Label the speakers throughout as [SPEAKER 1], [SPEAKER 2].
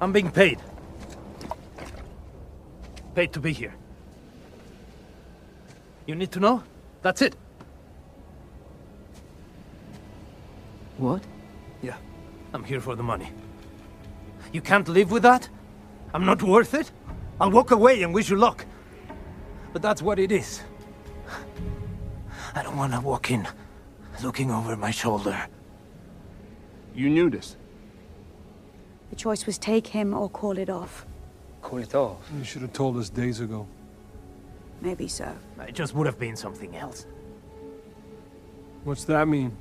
[SPEAKER 1] I'm being paid. Paid to be here. You need to know? That's it.
[SPEAKER 2] What?
[SPEAKER 1] Yeah, I'm here for the money. You can't live with that? I'm not worth it? I'll walk away and wish you luck. But that's what it is. I don't want to walk in looking over my shoulder.
[SPEAKER 3] You knew this?
[SPEAKER 4] The choice was take him or call it off.
[SPEAKER 2] Call it off.
[SPEAKER 5] You should have told us days ago.
[SPEAKER 4] Maybe so.
[SPEAKER 1] It just would have been something else.
[SPEAKER 5] What's that mean?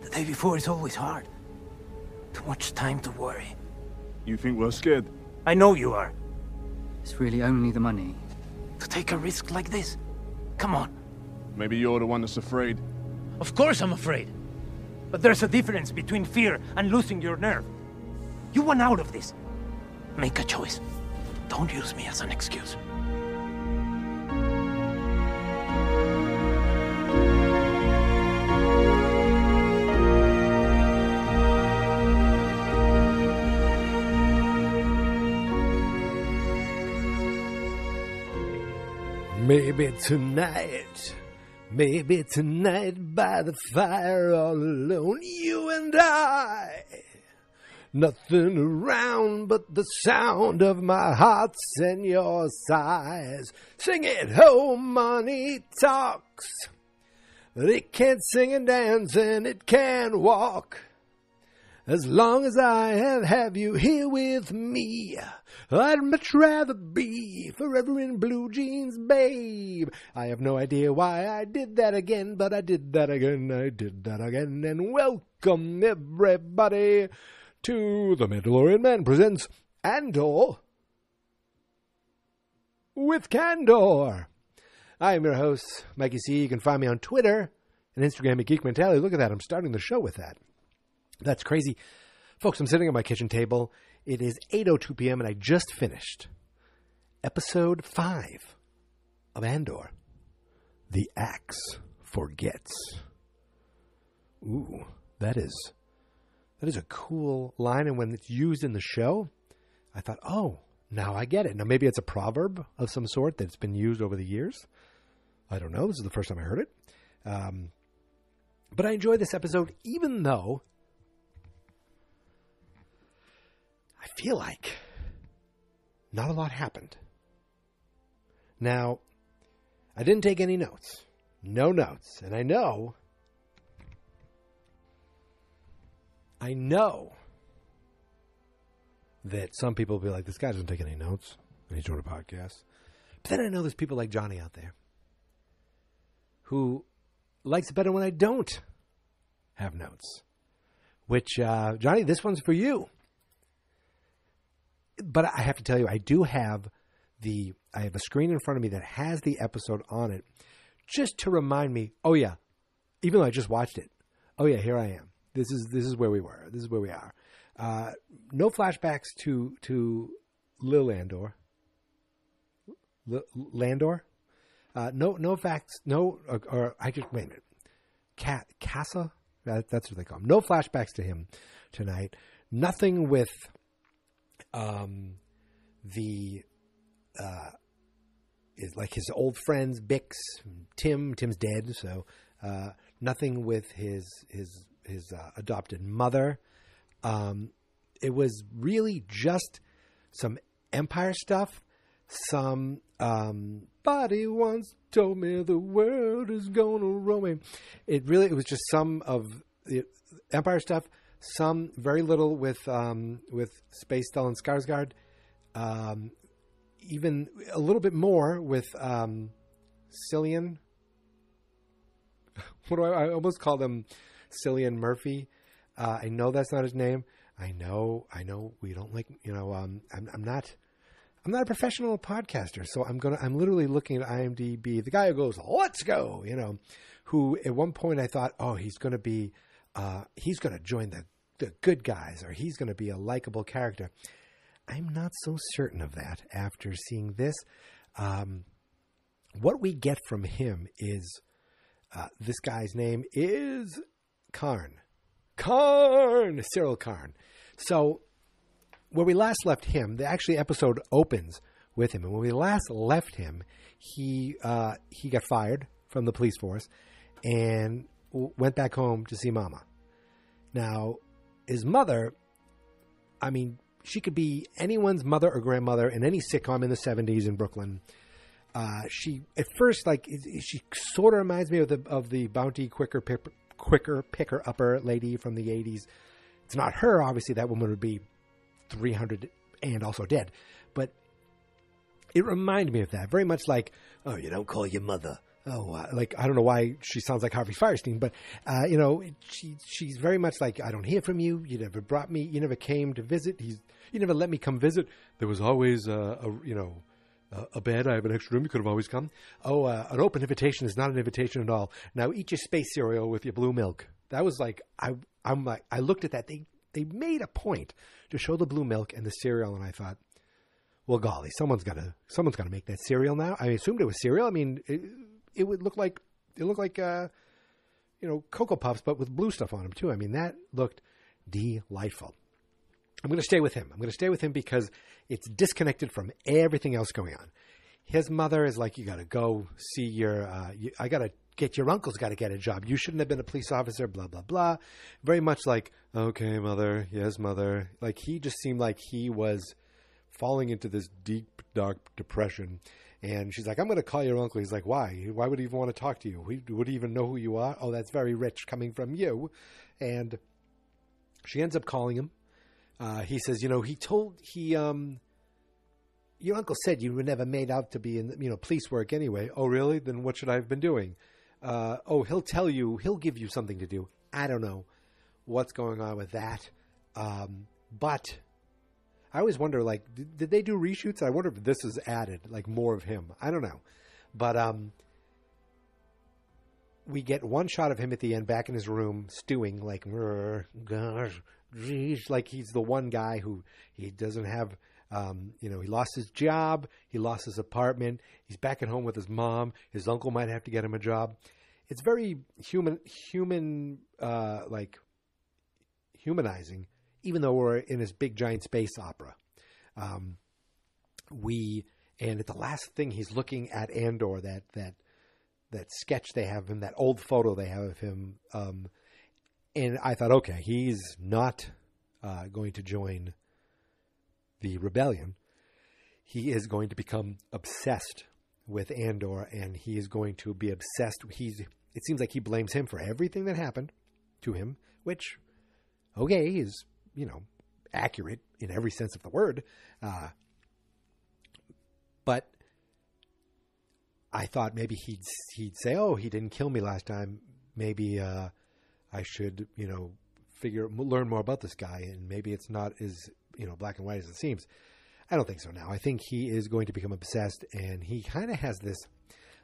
[SPEAKER 1] The day before is always hard. Too much time to worry.
[SPEAKER 3] You think we're scared?
[SPEAKER 1] I know you are.
[SPEAKER 2] It's really only the money.
[SPEAKER 1] To take a risk like this? Come on.
[SPEAKER 3] Maybe you're the one that's afraid.
[SPEAKER 1] Of course I'm afraid. But there's a difference between fear and losing your nerve. You want out of this. Make a choice. Don't use me as an excuse.
[SPEAKER 6] Maybe tonight, maybe tonight by the fire all alone, you and I. Nothing around but the sound of my hearts and your sighs. Sing it, oh, money talks. But it can't sing and dance and it can't walk. As long as I have, have you here with me, I'd much rather be forever in blue jeans, babe. I have no idea why I did that again, but I did that again, I did that again, and welcome everybody to The Mandalorian Man presents Andor with Candor. I am your host, Mikey C. You can find me on Twitter and Instagram at Geek Mentality. Look at that, I'm starting the show with that. That's crazy. Folks, I'm sitting at my kitchen table. It is 8.02 p.m. and I just finished episode 5 of Andor. The Axe Forgets. Ooh, that is that is a cool line and when it's used in the show, I thought, "Oh, now I get it." Now maybe it's a proverb of some sort that's been used over the years. I don't know. This is the first time I heard it. Um, but I enjoy this episode even though I feel like not a lot happened. Now, I didn't take any notes. No notes. And I know, I know that some people will be like, this guy doesn't take any notes and he's doing a podcast. But then I know there's people like Johnny out there who likes it better when I don't have notes. Which, uh, Johnny, this one's for you but I have to tell you, I do have the I have a screen in front of me that has the episode on it, just to remind me. Oh yeah, even though I just watched it. Oh yeah, here I am. This is this is where we were. This is where we are. Uh, no flashbacks to to Lil Landor. L- Landor. Uh, no no facts. No or, or, I just wait a minute. Cat Kassa. That, that's what they call him. No flashbacks to him tonight. Nothing with um, the uh, is like his old friends Bix, Tim. Tim's dead, so uh, nothing with his his his uh, adopted mother. Um, it was really just some Empire stuff. Some um, body once told me the world is gonna roll me. It really it was just some of the Empire stuff some very little with um, with Space Stellan Skarsgård, um, even a little bit more with um, Cillian. What do I, I almost call him Cillian Murphy? Uh, I know that's not his name. I know, I know we don't like, you know, um, I'm, I'm not, I'm not a professional podcaster, so I'm gonna, I'm literally looking at IMDb. The guy who goes, "Let's go," you know, who at one point I thought, oh, he's gonna be, uh, he's gonna join the the good guys or he's going to be a likable character. I'm not so certain of that after seeing this. Um, what we get from him is uh, this guy's name is Karn. Karn! Syril Karn. So where we last left him, the actually episode opens with him, and when we last left him, he uh, he got fired from the police force and w- went back home to see Mama. Now, his mother, I mean, she could be anyone's mother or grandmother in any sitcom in the '70s in Brooklyn. Uh, she at first like she sort of reminds me of the of the bounty quicker picker, quicker picker upper lady from the '80s. It's not her, obviously. That woman would be 300 and also dead, but it reminded me of that very much. Like, oh, you don't call your mother. Oh, like I don't know why she sounds like Harvey Fierstein, but uh, you know, she she's very much like I don't hear from you. You never brought me. You never came to visit. He's you never let me come visit. There was always a you know uh, a bed. I have an extra room. You could have always come. Oh, uh, an open invitation is not an invitation at all. Now eat your space cereal with your blue milk. That was like I. I'm like I looked at that. They they made a point to show the blue milk and the cereal, and I thought, well, golly, someone's got to someone's got to make that cereal now. I assumed it was cereal. I mean, it, it would look like it looked like uh, you know cocoa puffs, but with blue stuff on them too. I mean, that looked delightful. I'm going to stay with him. I'm going to stay with him because it's disconnected from everything else going on. His mother is like, you got to go see your. Uh, you, I got to get your uncle's got to get a job. You shouldn't have been a police officer. Blah blah blah. Very much like, okay, mother. Yes, mother. Like he just seemed like he was falling into this deep dark depression. And she's like, I'm going to call your uncle. He's like, why? Why would he even want to talk to you? He, would he even know who you are? Oh, that's very rich coming from you. And she ends up calling him. Uh, he says, you know, he told he um, your uncle said you were never made out to be in you know police work anyway. Oh, really? Then what should I have been doing? Uh, oh, he'll tell you. He'll give you something to do. I don't know what's going on with that. Um, but I always wonder, like, did, did they do reshoots? I wonder if this is added, like more of him. I don't know, but um, we get one shot of him at the end, back in his room, stewing, like, "Rrr, gosh, geez," like he's the one guy who he doesn't have. Um, you know, he lost his job, he lost his apartment, he's back at home with his mom. His uncle might have to get him a job. It's very human, human, uh, like humanizing, even though we're in this big giant space opera. Um, we and at the last thing he's looking at Andor that that that sketch they have him, that old photo they have of him, um, and I thought, okay, he's not uh, going to join the rebellion. He is going to become obsessed with Andor, and he is going to be obsessed. He's. It seems like he blames him for everything that happened to him, which, okay, is you know accurate in every sense of the word. Uh, but I thought maybe he'd he'd say, "Oh, he didn't kill me last time. Maybe uh, I should, you know, figure learn more about this guy, and maybe it's not as you know black and white as it seems." I don't think so now. I think he is going to become obsessed, and he kind of has this,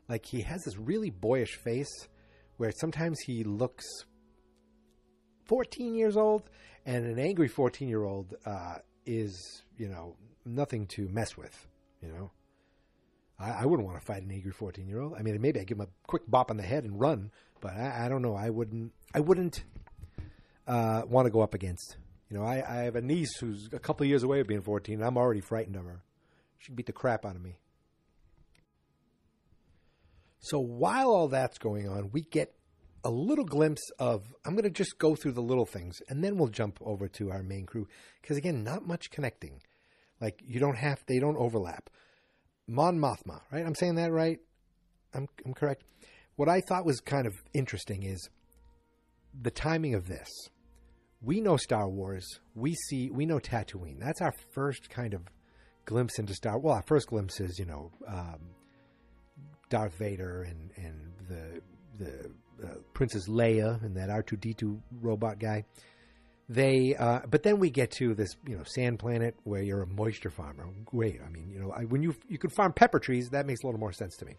[SPEAKER 6] like he has this really boyish face, where sometimes he looks 14 years old, and an angry 14 year old uh, is, you know, nothing to mess with, you know. I, I wouldn't want to fight an angry 14 year old. I mean, maybe I give him a quick bop on the head and run, but I, I don't know. I wouldn't. I wouldn't uh, want to go up against. You know, I, I have a niece who's a couple years away of being 14, and I'm already frightened of her. She'd beat the crap out of me. So while all that's going on, we get a little glimpse of. I'm going to just go through the little things, and then we'll jump over to our main crew because again, not much connecting. Like you don't have, they don't overlap. Mon Mothma, right? I'm saying that right. I'm I'm correct. What I thought was kind of interesting is the timing of this. We know Star Wars. We see we know Tatooine. That's our first kind of glimpse into Star. Well, our first glimpse is you know um, Darth Vader and and the the uh, Princess Leia and that R two D two robot guy. They, uh, but then we get to this, you know, sand planet where you're a moisture farmer. Great, I mean, you know, I, when you you can farm pepper trees, that makes a little more sense to me.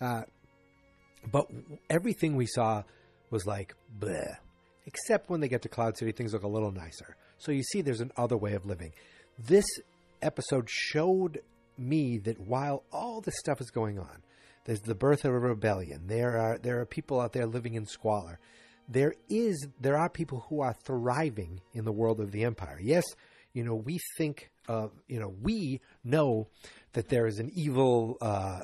[SPEAKER 6] Uh, but everything we saw was like, bleh. Except when they get to Cloud City, things look a little nicer. So you see, there's an other way of living. This episode showed me that while all this stuff is going on, there's the birth of a rebellion. There are there are people out there living in squalor. There is there are people who are thriving in the world of the empire. Yes, You know, we think, uh, you know, we know that there is an evil uh,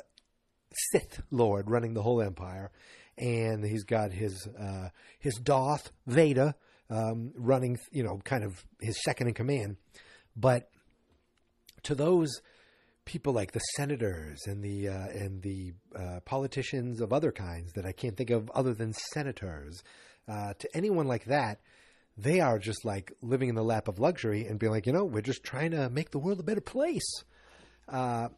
[SPEAKER 6] Sith Lord running the whole empire, and he's got his uh, his Darth Vader um, running, you know, kind of his second in command. But to those people like the senators and the uh, and the uh, politicians of other kinds that I can't think of other than senators, uh, to anyone like that, they are just like living in the lap of luxury and being like, you know, we're just trying to make the world a better place. Uh,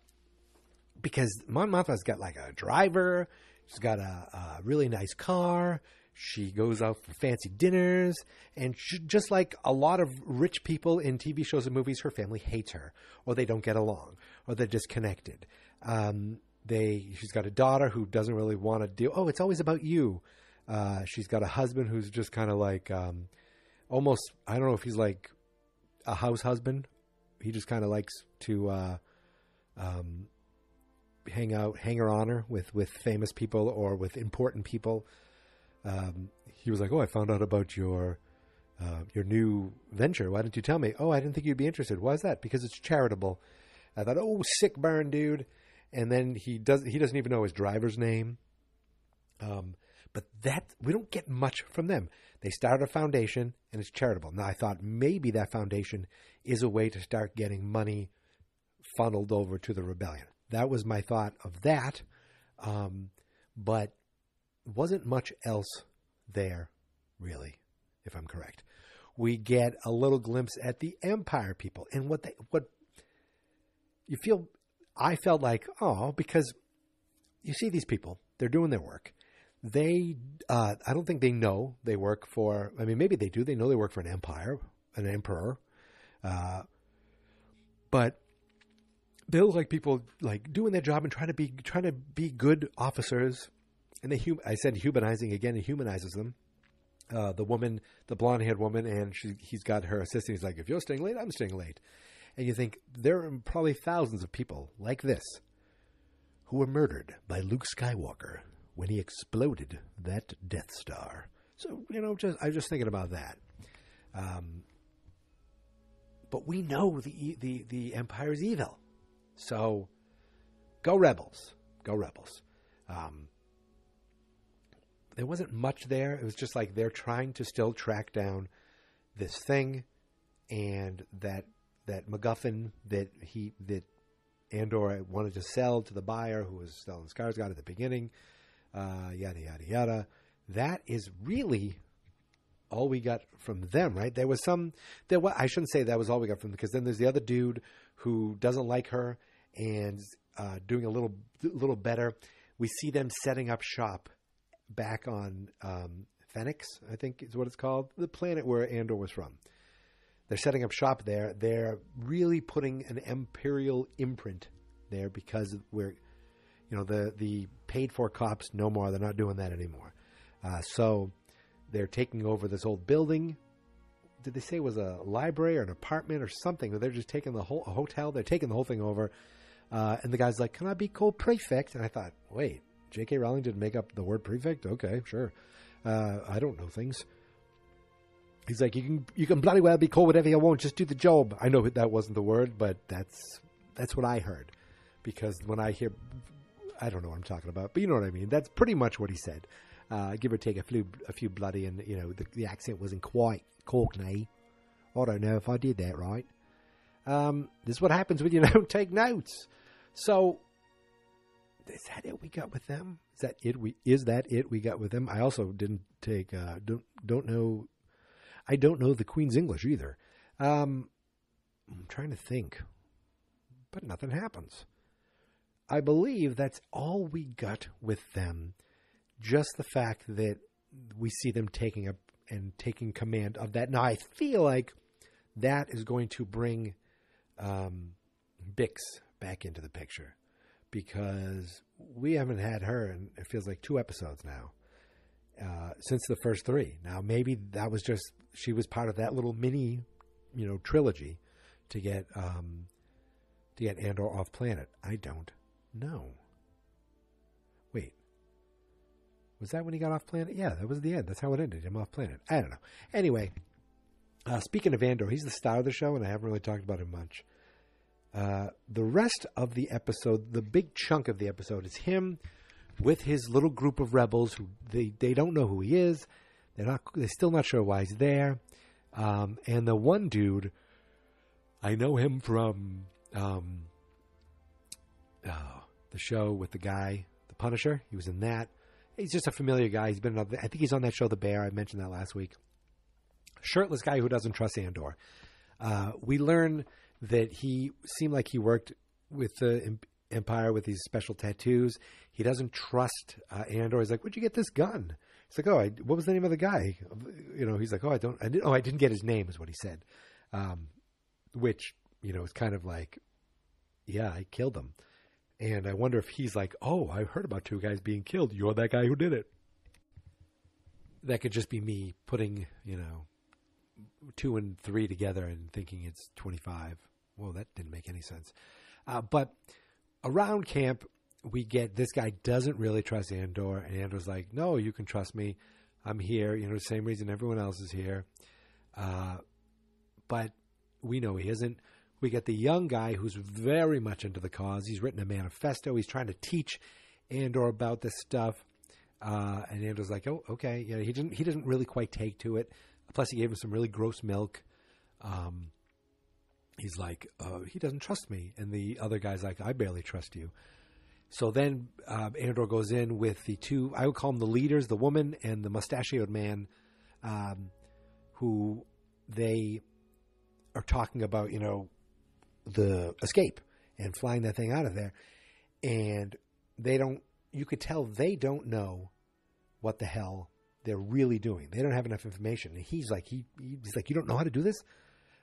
[SPEAKER 6] because Mon Mothma's got like a driver, she's got a, a really nice car, she goes out for fancy dinners, and she, just like a lot of rich people in TV shows and movies, her family hates her, or they don't get along, or they're disconnected. Um, they, she's got a daughter who doesn't really want to deal. Oh, it's always about you. Uh, she's got a husband who's just kind of like, um, almost. I don't know if he's like a house husband. He just kind of likes to uh, um, hang out, hang her honor with with famous people or with important people um, he was like, "Oh, I found out about your uh, your new venture. Why didn't you tell me? Oh, I didn't think you'd be interested. Why is that? Because it's charitable." I thought, "Oh, sick burn, dude." And then he does he doesn't even know his driver's name. Um, but that we don't get much from them. They started a foundation and it's charitable. Now I thought maybe that foundation is a way to start getting money funneled over to the rebellion. That was my thought of that. Um, but wasn't much else there, really, if I'm correct. We get a little glimpse at the Empire people and what they what you feel. I felt like oh, because you see these people, they're doing their work. They, uh, I don't think they know they work for. I mean, maybe they do. They know they work for an empire, an emperor, uh, but they look like people like doing their job and trying to be trying to be good officers and they hum- I said humanizing again. It humanizes them. Uh, the woman, the blonde haired woman, and she, he's got her assistant. He's like, if you're staying late, I'm staying late. And you think there are probably thousands of people like this who were murdered by Luke Skywalker when he exploded that Death Star. So you know, just I was just thinking about that. Um, but we know the the the Empire's evil, so go rebels, go rebels. Um, there wasn't much there. It was just like they're trying to still track down this thing, and that that MacGuffin that he that Andor wanted to sell to the buyer who was selling Skarsgård at the beginning, uh, yada yada yada. That is really all we got from them, right? There was some there was I shouldn't say that was all we got from them because then there's the other dude who doesn't like her and uh, doing a little little better. We see them setting up shop back on um, Ferrix, I think is what it's called, the planet where Andor was from. They're setting up shop there. They're really putting an imperial imprint there because we're, you know, the the paid for cops no more. They're not doing that anymore. Uh, so they're taking over this old building. Did they say it was a library or an apartment or something? They're just taking the whole hotel. They're taking the whole thing over. Uh, and the guy's like, "Can I be called prefect?" And I thought, wait, J.K. Rowling didn't make up the word prefect. Okay, sure. Uh, I don't know things. He's like, you can you can bloody well be called whatever you want. Just do the job. I know that wasn't the word, but that's that's what I heard. Because when I hear, I don't know what I'm talking about, but you know what I mean. That's pretty much what he said. Uh, give or take a few a few bloody, and you know the, the accent wasn't quite Cockney. I don't know if I did that right. Um, this is what happens when you don't take notes. So is that it we got with them? Is that it we is that it we got with them? I also didn't take uh, don't don't know I don't know the Queen's English either. Um, I'm trying to think, but nothing happens. I believe that's all we got with them. Just the fact that we see them taking up and taking command of that. Now I feel like that is going to bring um, Bix back into the picture because we haven't had her and it feels like two episodes now uh, since the first three. Now maybe that was just she was part of that little mini, you know, trilogy to get um, to get Andor off planet. I don't know. Wait, was that when he got off planet? Yeah, that was the end. That's how it ended. Him off planet. I don't know. Anyway, Uh, speaking of Andor, he's the star of the show, and I haven't really talked about him much. Uh, the rest of the episode, the big chunk of the episode, is him with his little group of rebels who they, they don't know who he is. They're not. They're still not sure why he's there. Um, and the one dude, I know him from um, oh, the show with the guy, the Punisher. He was in that. He's just a familiar guy. He's been. On, I think he's on that show, The Bear. I mentioned that last week. Shirtless guy who doesn't trust Andor. Uh, we learn that he seemed like he worked with the Empire with these special tattoos. He doesn't trust uh, Andor. He's like, "Where'd you get this gun?" He's like, "Oh, I, what was the name of the guy?" You know, he's like, "Oh, I don't. I didn't, oh, I didn't get his name," is what he said. Um, which you know is kind of like, "Yeah, I killed him." And I wonder if he's like, "Oh, I heard about two guys being killed. You're that guy who did it." That could just be me putting, you know, two and three together and thinking it's twenty-five. Well, that didn't make any sense. Uh, but around camp, we get this guy doesn't really trust Andor, and Andor's like, "No, you can trust me. I'm here. You know, the same reason everyone else is here." Uh, but we know he isn't. We get the young guy who's very much into the cause. He's written a manifesto. He's trying to teach Andor about this stuff. Uh, and Andor's like, "Oh, okay." Yeah, he didn't. He didn't really quite take to it. Plus, he gave him some really gross milk. Um, he's like, uh, he doesn't trust me. And the other guy's like, I barely trust you. So then uh, Andor goes in with the two, I would call them the leaders, the woman and the mustachioed man, um, who they are talking about, you know, the escape and flying that thing out of there. And they don't, you could tell they don't know what the hell they're really doing. They don't have enough information. And he's like, he, he's like, you don't know how to do this?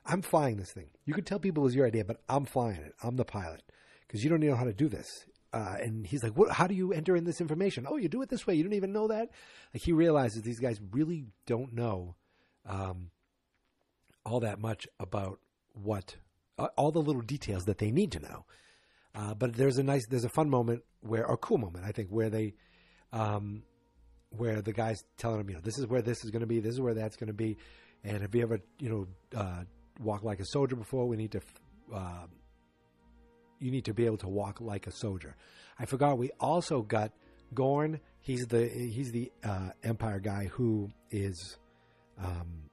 [SPEAKER 6] I'm flying this thing. You could tell people it was your idea, but I'm flying it. I'm the pilot because you don't know how to do this. Uh, and he's like, "What? How do you enter in this information? Oh, you do it this way. You don't even know that." Like he realizes these guys really don't know um, all that much about what all the little details that they need to know. Uh, but there's a nice, there's a fun moment where, or cool moment, I think, where they, um, where the guy's telling them, you know, this is where this is going to be, this is where that's going to be, and have you ever, you know, uh, walk like a soldier before? We need to. Uh, you need to be able to walk like a soldier. I forgot. We also got Gorn. He's the he's the uh, Empire guy who is um,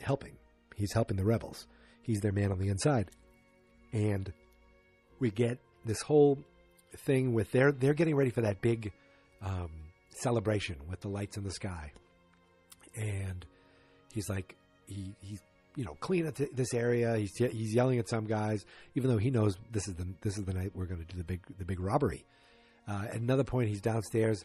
[SPEAKER 6] helping. He's helping the rebels. He's their man on the inside, and we get this whole thing with they're they're getting ready for that big um, celebration with the lights in the sky, and he's like he he's you know, clean this area. He's he's yelling at some guys, even though he knows this is the this is the night we're going to do the big the big robbery. Uh, at another point, he's downstairs.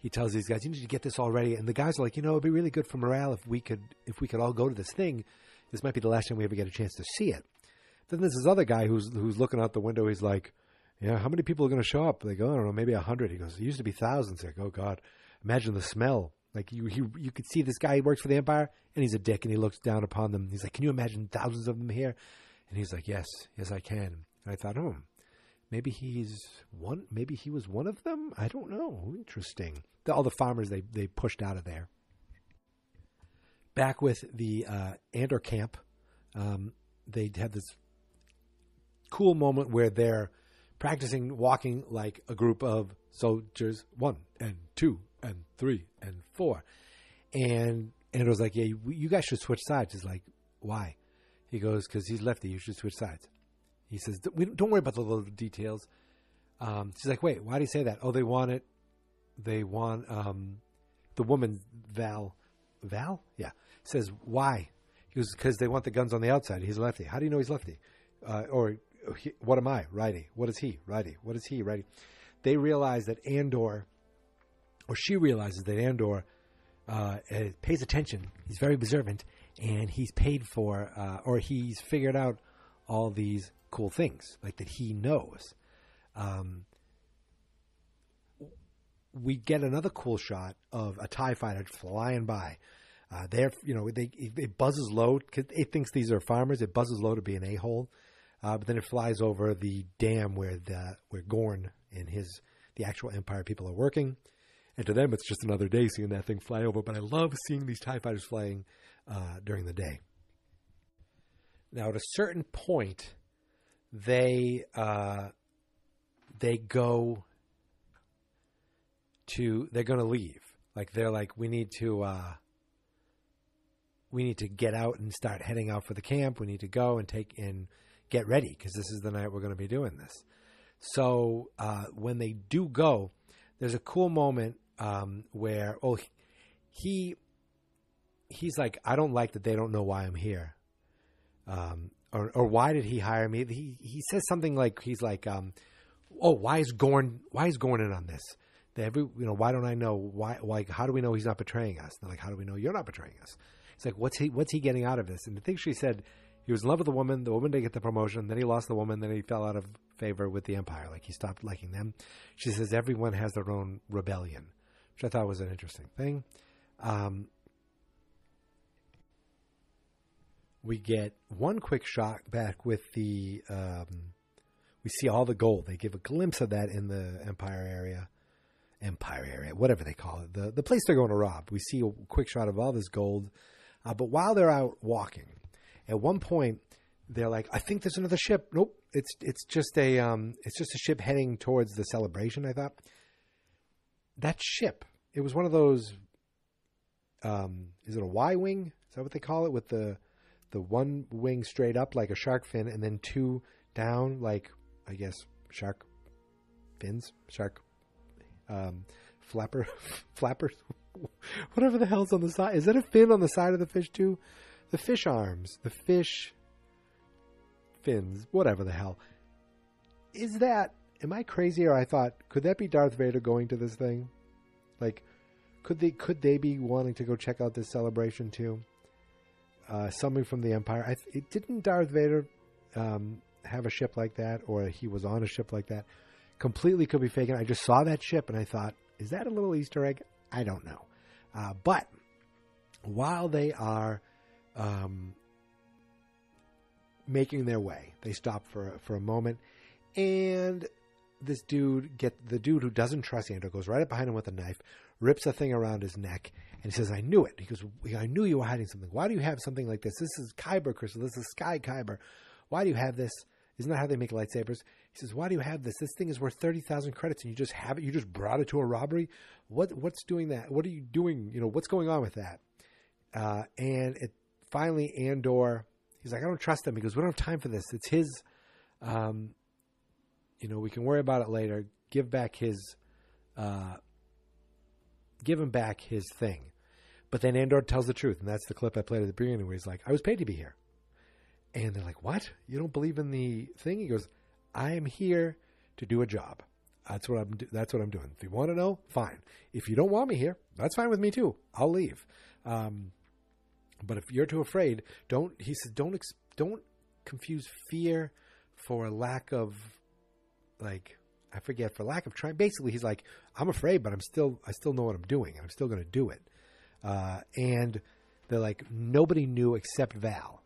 [SPEAKER 6] He tells these guys, "You need to get this all ready." And the guys are like, "You know, it'd be really good for morale if we could if we could all go to this thing. This might be the last time we ever get a chance to see it." Then there's this other guy who's who's looking out the window. He's like, "Yeah, how many people are going to show up?" They go, "I don't know, maybe a hundred. He goes, "It used to be thousands. Like, oh God, imagine the smell like you, he, you could see this guy works for the Empire, and he's a dick, and he looks down upon them. He's like, "Can you imagine thousands of them here?" And he's like, "Yes, yes, I can." And I thought, "Oh, maybe he's one. Maybe he was one of them. I don't know. Interesting." The, all the farmers they they pushed out of there. Back with the uh, Andor camp, um, they had this cool moment where they're practicing walking like a group of soldiers, one and two and three and four. And and it was like, yeah, you, you guys should switch sides. He's like, why? He goes, because he's lefty. You should switch sides. He says, don't worry about the little details. Um, she's like, wait, why do you say that? Oh, they want it. They want um, the woman Val. Val, yeah, says why? He goes because they want the guns on the outside. He's lefty. How do you know he's lefty? Uh, or what am I? Righty. What is he? Righty. What is he? Righty. They realize that Andor or she realizes that Andor uh, uh, pays attention. He's very observant, and he's paid for, uh, or he's figured out all these cool things, like that he knows. Um, we get another cool shot of a Tie Fighter flying by. Uh, they're, you know, they it buzzes low because it thinks these are farmers. It buzzes low to be an a hole, uh, but then it flies over the dam where the where Gorn and his the actual Empire people are working. And to them, it's just another day seeing that thing fly over. But I love seeing these TIE fighters flying uh, during the day. Now, at a certain point, they uh, they go to they're going to leave. Like they're like, we need to uh, we need to get out and start heading out for the camp. We need to go and take and get ready because this is the night we're going to be doing this. So uh, when they do go, there's a cool moment um, where oh he he's like I don't like that they don't know why I'm here, um, or or why did he hire me? He he says something like he's like um, oh why is Gorn why is Gorn in on this? They every you know why don't I know why like how do we know he's not betraying us? They're like how do we know you're not betraying us? It's like what's he what's he getting out of this? And the thing she said he was in love with the woman. The woman didn't get the promotion. Then he lost the woman. Then he fell out of favor with the empire. Like he stopped liking them. She says everyone has their own rebellion, which I thought was an interesting thing. Um, we get one quick shot back with the. Um, we see all the gold. They give a glimpse of that in the empire area. Empire area, whatever they call it, the the place they're going to rob. We see a quick shot of all this gold, uh, but while they're out walking, at one point they're like, "I think there's another ship." Nope, it's it's just a um, it's just a ship heading towards the celebration. I thought that ship. It was one of those. Um, is it a Y wing? Is that what they call it? With the the one wing straight up like a shark fin, and then two down like I guess shark fins, shark um, flapper flappers, whatever the hell's on the side. Is that a fin on the side of the fish too? The fish arms, the fish fins, whatever the hell. Is that? Am I crazy or I thought could that be Darth Vader going to this thing? Like, could they could they be wanting to go check out this celebration too? Uh, something from the Empire. I, it didn't Darth Vader um, have a ship like that, or he was on a ship like that. Completely could be faking. I just saw that ship and I thought, is that a little Easter egg? I don't know. Uh, but while they are um, making their way, they stop for for a moment, and this dude get the dude who doesn't trust Andor goes right up behind him with a knife, rips a thing around his neck, and he says, "I knew it." He goes, "I knew you were hiding something. Why do you have something like this? This is Kyber crystal. This is Sky Kyber. Why do you have this?" Isn't that how they make lightsabers? He says, "Why do you have this? This thing is worth thirty thousand credits, and you just have it. You just brought it to a robbery. What? What's doing that? What are you doing? You know, what's going on with that?" Uh, and it finally, Andor, he's like, "I don't trust him." He goes, "We don't have time for this. It's his. Um, you know, we can worry about it later. Give back his, uh, give him back his thing." But then Andor tells the truth, and that's the clip I played at the beginning, where he's like, "I was paid to be here." And they're like, "What? You don't believe in the thing?" He goes, "I am here to do a job. That's what I'm. Do- that's what I'm doing. If you want to know, fine. If you don't want me here, that's fine with me too. I'll leave. Um, but if you're too afraid, don't." He says, "Don't ex- don't confuse fear for lack of like." I forget for lack of trying. Basically, he's like, I'm afraid, but I'm still, I still know what I'm doing, and I'm still going to do it. Uh, and they're like, nobody knew except Val.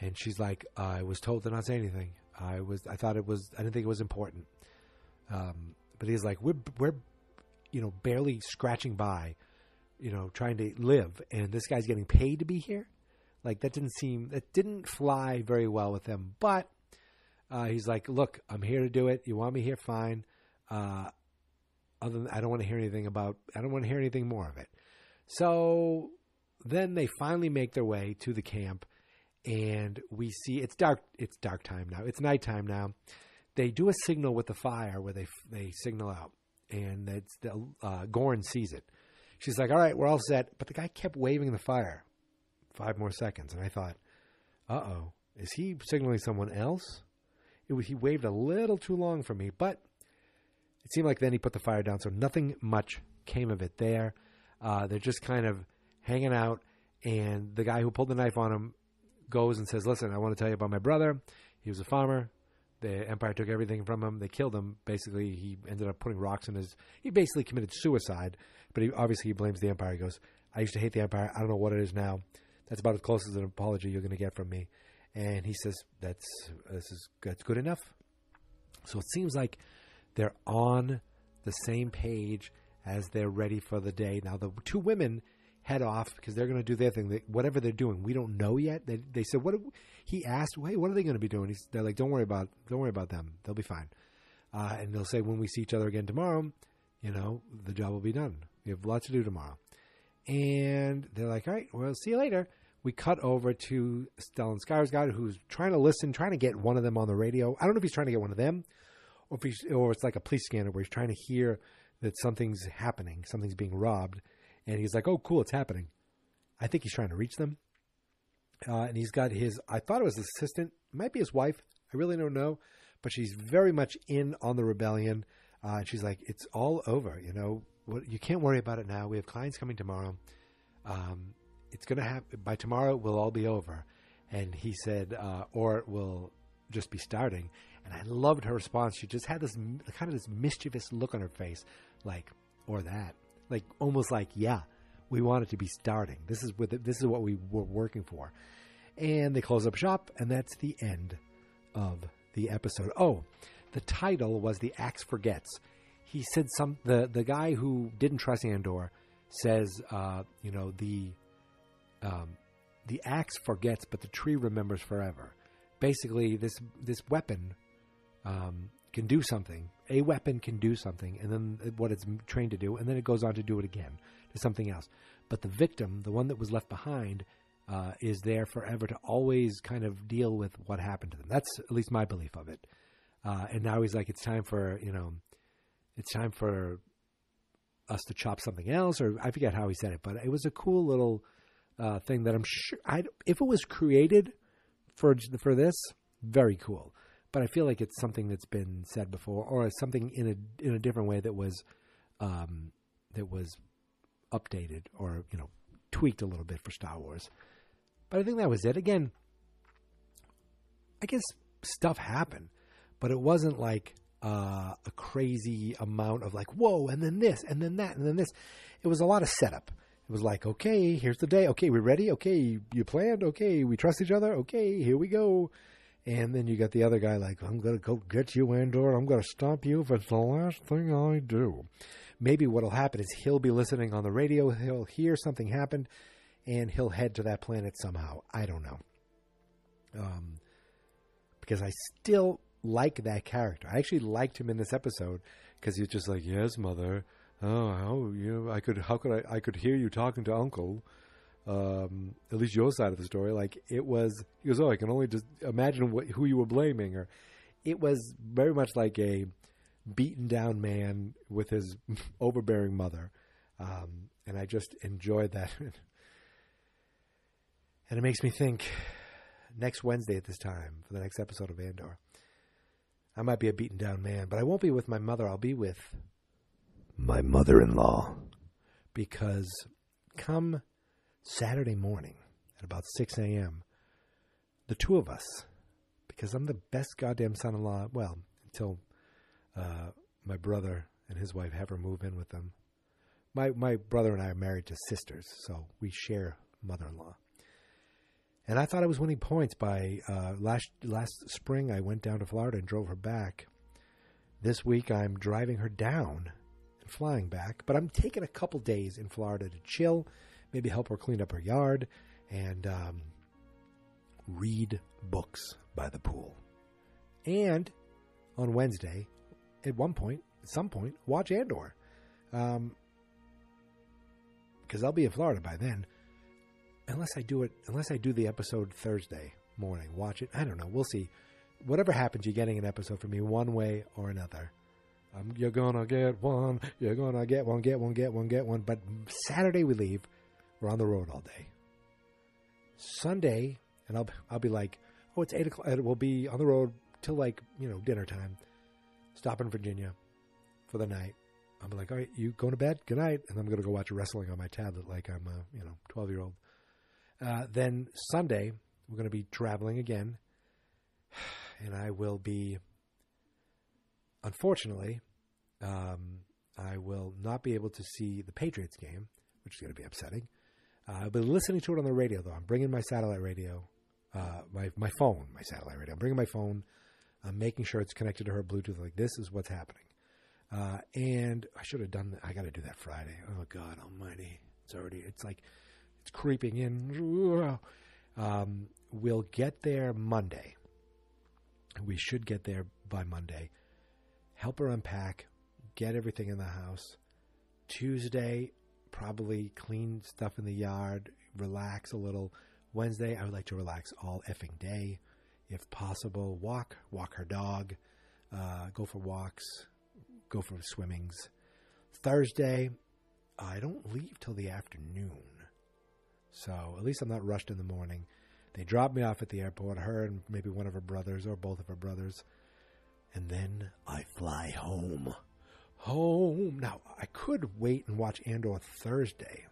[SPEAKER 6] And she's like, I was told to not say anything. I was, I thought it was, I didn't think it was important. Um, but he's like, we're, we're, you know, barely scratching by, you know, trying to live, and this guy's getting paid to be here. Like that didn't seem, that didn't fly very well with him. But uh, he's like, look, I'm here to do it. You want me here, fine. Uh, other than, I don't want to hear anything about, I don't want to hear anything more of it. So then they finally make their way to the camp, and we see it's dark. It's dark time now. It's nighttime now. They do a signal with the fire where they they signal out, and it's the, uh, Gorn sees it. She's like, "All right, we're all set," but the guy kept waving the fire. Five more seconds, and I thought, "Uh oh, is he signaling someone else?" It was, he waved a little too long for me, but it seemed like then he put the fire down, so nothing much came of it there. Uh, they're just kind of hanging out, and the guy who pulled the knife on him goes and says, "Listen, I want to tell you about my brother. He was a farmer. The Empire took everything from him. They killed him. Basically, he ended up putting rocks in his. He basically committed suicide. But he obviously he blames the Empire. He goes, "I used to hate the Empire. I don't know what it is now. That's about as close as an apology you're going to get from me." And he says, "That's this is that's good enough." So it seems like they're on the same page as they're ready for the day. Now, the two women head off because they're going to do their thing. They, whatever they're doing, we don't know yet. They, they said, "What?" He asked, "Hey, what are they going to be doing?" He's, they're like, "Don't worry about, don't worry about them. They'll be fine." Uh, and they'll say, "When we see each other again tomorrow, you know, the job will be done. We have lots to do tomorrow." And they're like, "All right, well, see you later." We cut over to Stellan Skarsgård, who's trying to listen, trying to get one of them on the radio. I don't know if he's trying to get one of them, or if he's, or it's like a police scanner where he's trying to hear that something's happening, something's being robbed, and he's like, "Oh, cool, it's happening." I think he's trying to reach them, uh, and he's got his. I thought it was his assistant, it might be his wife. I really don't know, but she's very much in on the rebellion. Uh, and she's like, "It's all over, you know. What, you can't worry about it now. We have clients coming tomorrow. Um, it's gonna happen by tomorrow. It will all be over." And he said, uh, "Or it will just be starting." And I loved her response. She just had this kind of this mischievous look on her face, like, "Or that." Like almost like, "Yeah, we want it to be starting. This is what the, this is what we were working for." And they close up shop, and that's the end of the episode. Oh, the title was "The Axe Forgets." He said some the the guy who didn't trust Andor says, uh, you know, the um, the axe forgets, but the tree remembers forever. Basically, this this weapon um, can do something. A weapon can do something, and then what it's trained to do, and then it goes on to do it again to something else. But the victim, the one that was left behind, uh, is there forever to always kind of deal with what happened to them. That's at least my belief of it. Uh, and now he's like, it's time for you know, it's time for us to chop something else, or I forget how he said it, but it was a cool little uh, thing that I'm sure I if it was created for for this, very cool. But I feel like it's something that's been said before, or something in a in a different way that was um, that was updated or you know tweaked a little bit for Star Wars. But I think that was it. Again, I guess stuff happened, but it wasn't like uh, a crazy amount of like whoa, and then this, and then that, and then this. It was a lot of setup. It was like, okay, here's the day. Okay, we're ready? Okay, you planned? Okay, we trust each other? Okay, here we go. And then you got the other guy like, I'm going to go get you, Andor. I'm going to stop you if it's the last thing I do. Maybe what'll happen is he'll be listening on the radio. He'll hear something happened and he'll head to that planet somehow. I don't know. Um, because I still like that character. I actually liked him in this episode because he was just like, yes, mother. Oh, how you I could, how could I, I could hear you talking to uncle. Um, at least your side of the story. Like it was, he goes, oh, I can only just imagine what, who you were blaming, or it was very much like a beaten down man with his overbearing mother, um, and I just enjoyed that. and it makes me think, next Wednesday at this time for the next episode of Andor, I might be a beaten down man, but I won't be with my mother. I'll be with my mother in law. Because come Saturday morning at about 6 a.m., the two of us, because I'm the best goddamn son in law, well, until uh, my brother and his wife have her move in with them. My, my brother and I are married to sisters, so we share mother in law. And I thought I was winning points by uh, last last spring. I went down to Florida and drove her back. This week I'm driving her down and flying back, but I'm taking a couple days in Florida to chill, maybe help her clean up her yard, and um, read books by the pool. And on Wednesday, at one point, at some point, watch Andor, because um, I'll be in Florida by then unless I do it, unless I do the episode Thursday morning, watch it. I don't know. We'll see. Whatever happens, you're getting an episode from me one way or another. Um, you're gonna get one. You're gonna get one. Get one. Get one. Get one. But Saturday we leave. We're on the road all day. Sunday, and I'll I'll be like, oh, it's eight o'clock. And we'll be on the road till like you know dinner time. Stop in Virginia for the night. I'll be like, all right, you going to bed? Good night. And I'm gonna go watch wrestling on my tablet like I'm a you know 12 year old. Uh, then Sunday, we're going to be traveling again. And I will be, unfortunately, um, I will not be able to see the Patriots game, which is going to be upsetting. Uh, I'll be listening to it on the radio, though. I'm bringing my satellite radio, uh, my, my phone, my satellite radio. I'm bringing my phone. I'm making sure it's connected to her Bluetooth. Like, this is what's happening. Uh, and I should have done. I got to do that Friday. Oh, God almighty. It's already. It's like it's creeping in. Um, we'll get there Monday. We should get there by Monday. Help her unpack, get everything in the house. Tuesday, probably clean stuff in the yard, relax a little. Wednesday, I would like to relax all effing day, if possible. Walk, walk her dog, uh, go for walks, go for swimmings. Thursday, I don't leave till the afternoon. So at least I'm not rushed in the morning. They drop me off at the airport, her and maybe one of her brothers or both of her brothers. And then I fly home. Home. Now, I could wait and watch Andor Thursday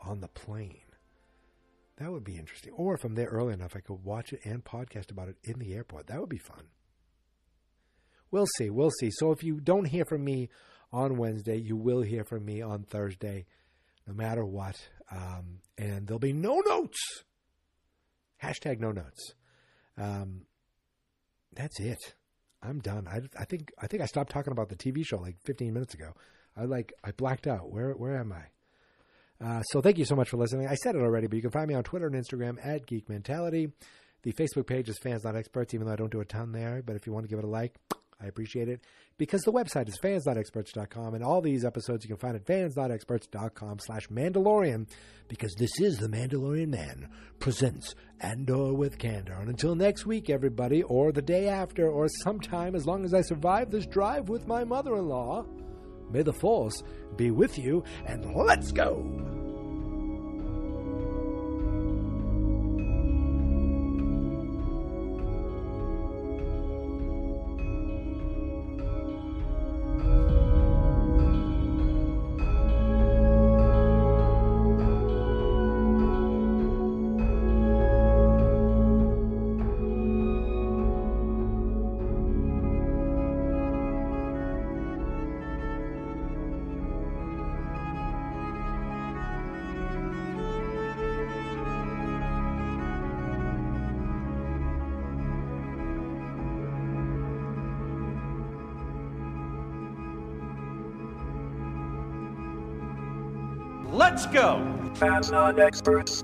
[SPEAKER 6] on the plane. That would be interesting. Or if I'm there early enough, I could watch it and podcast about it in the airport. That would be fun. We'll see. We'll see. So if you don't hear from me on Wednesday, you will hear from me on Thursday, no matter what. Um, and there'll be no notes. Hashtag no notes. Um, that's it. I'm done. I, I think I think I stopped talking about the TV show like 15 minutes ago. I like I blacked out. Where where am I? Uh, so thank you so much for listening. I said it already, but you can find me on Twitter and Instagram at Geek Mentality. The Facebook page is Fans Not Experts, even though I don't do a ton there. But if you want to give it a like, I appreciate it. Because the website is fansnotexperts.com, and all these episodes you can find at fansnotexperts.com slash Mandalorian, because this is the Mandalorian Man presents Andor with Candor. And until next week, everybody, or the day after, or sometime as long as I survive this drive with my mother-in-law, may the Force be with you, and let's go!
[SPEAKER 7] Let's go!
[SPEAKER 8] Fans not experts.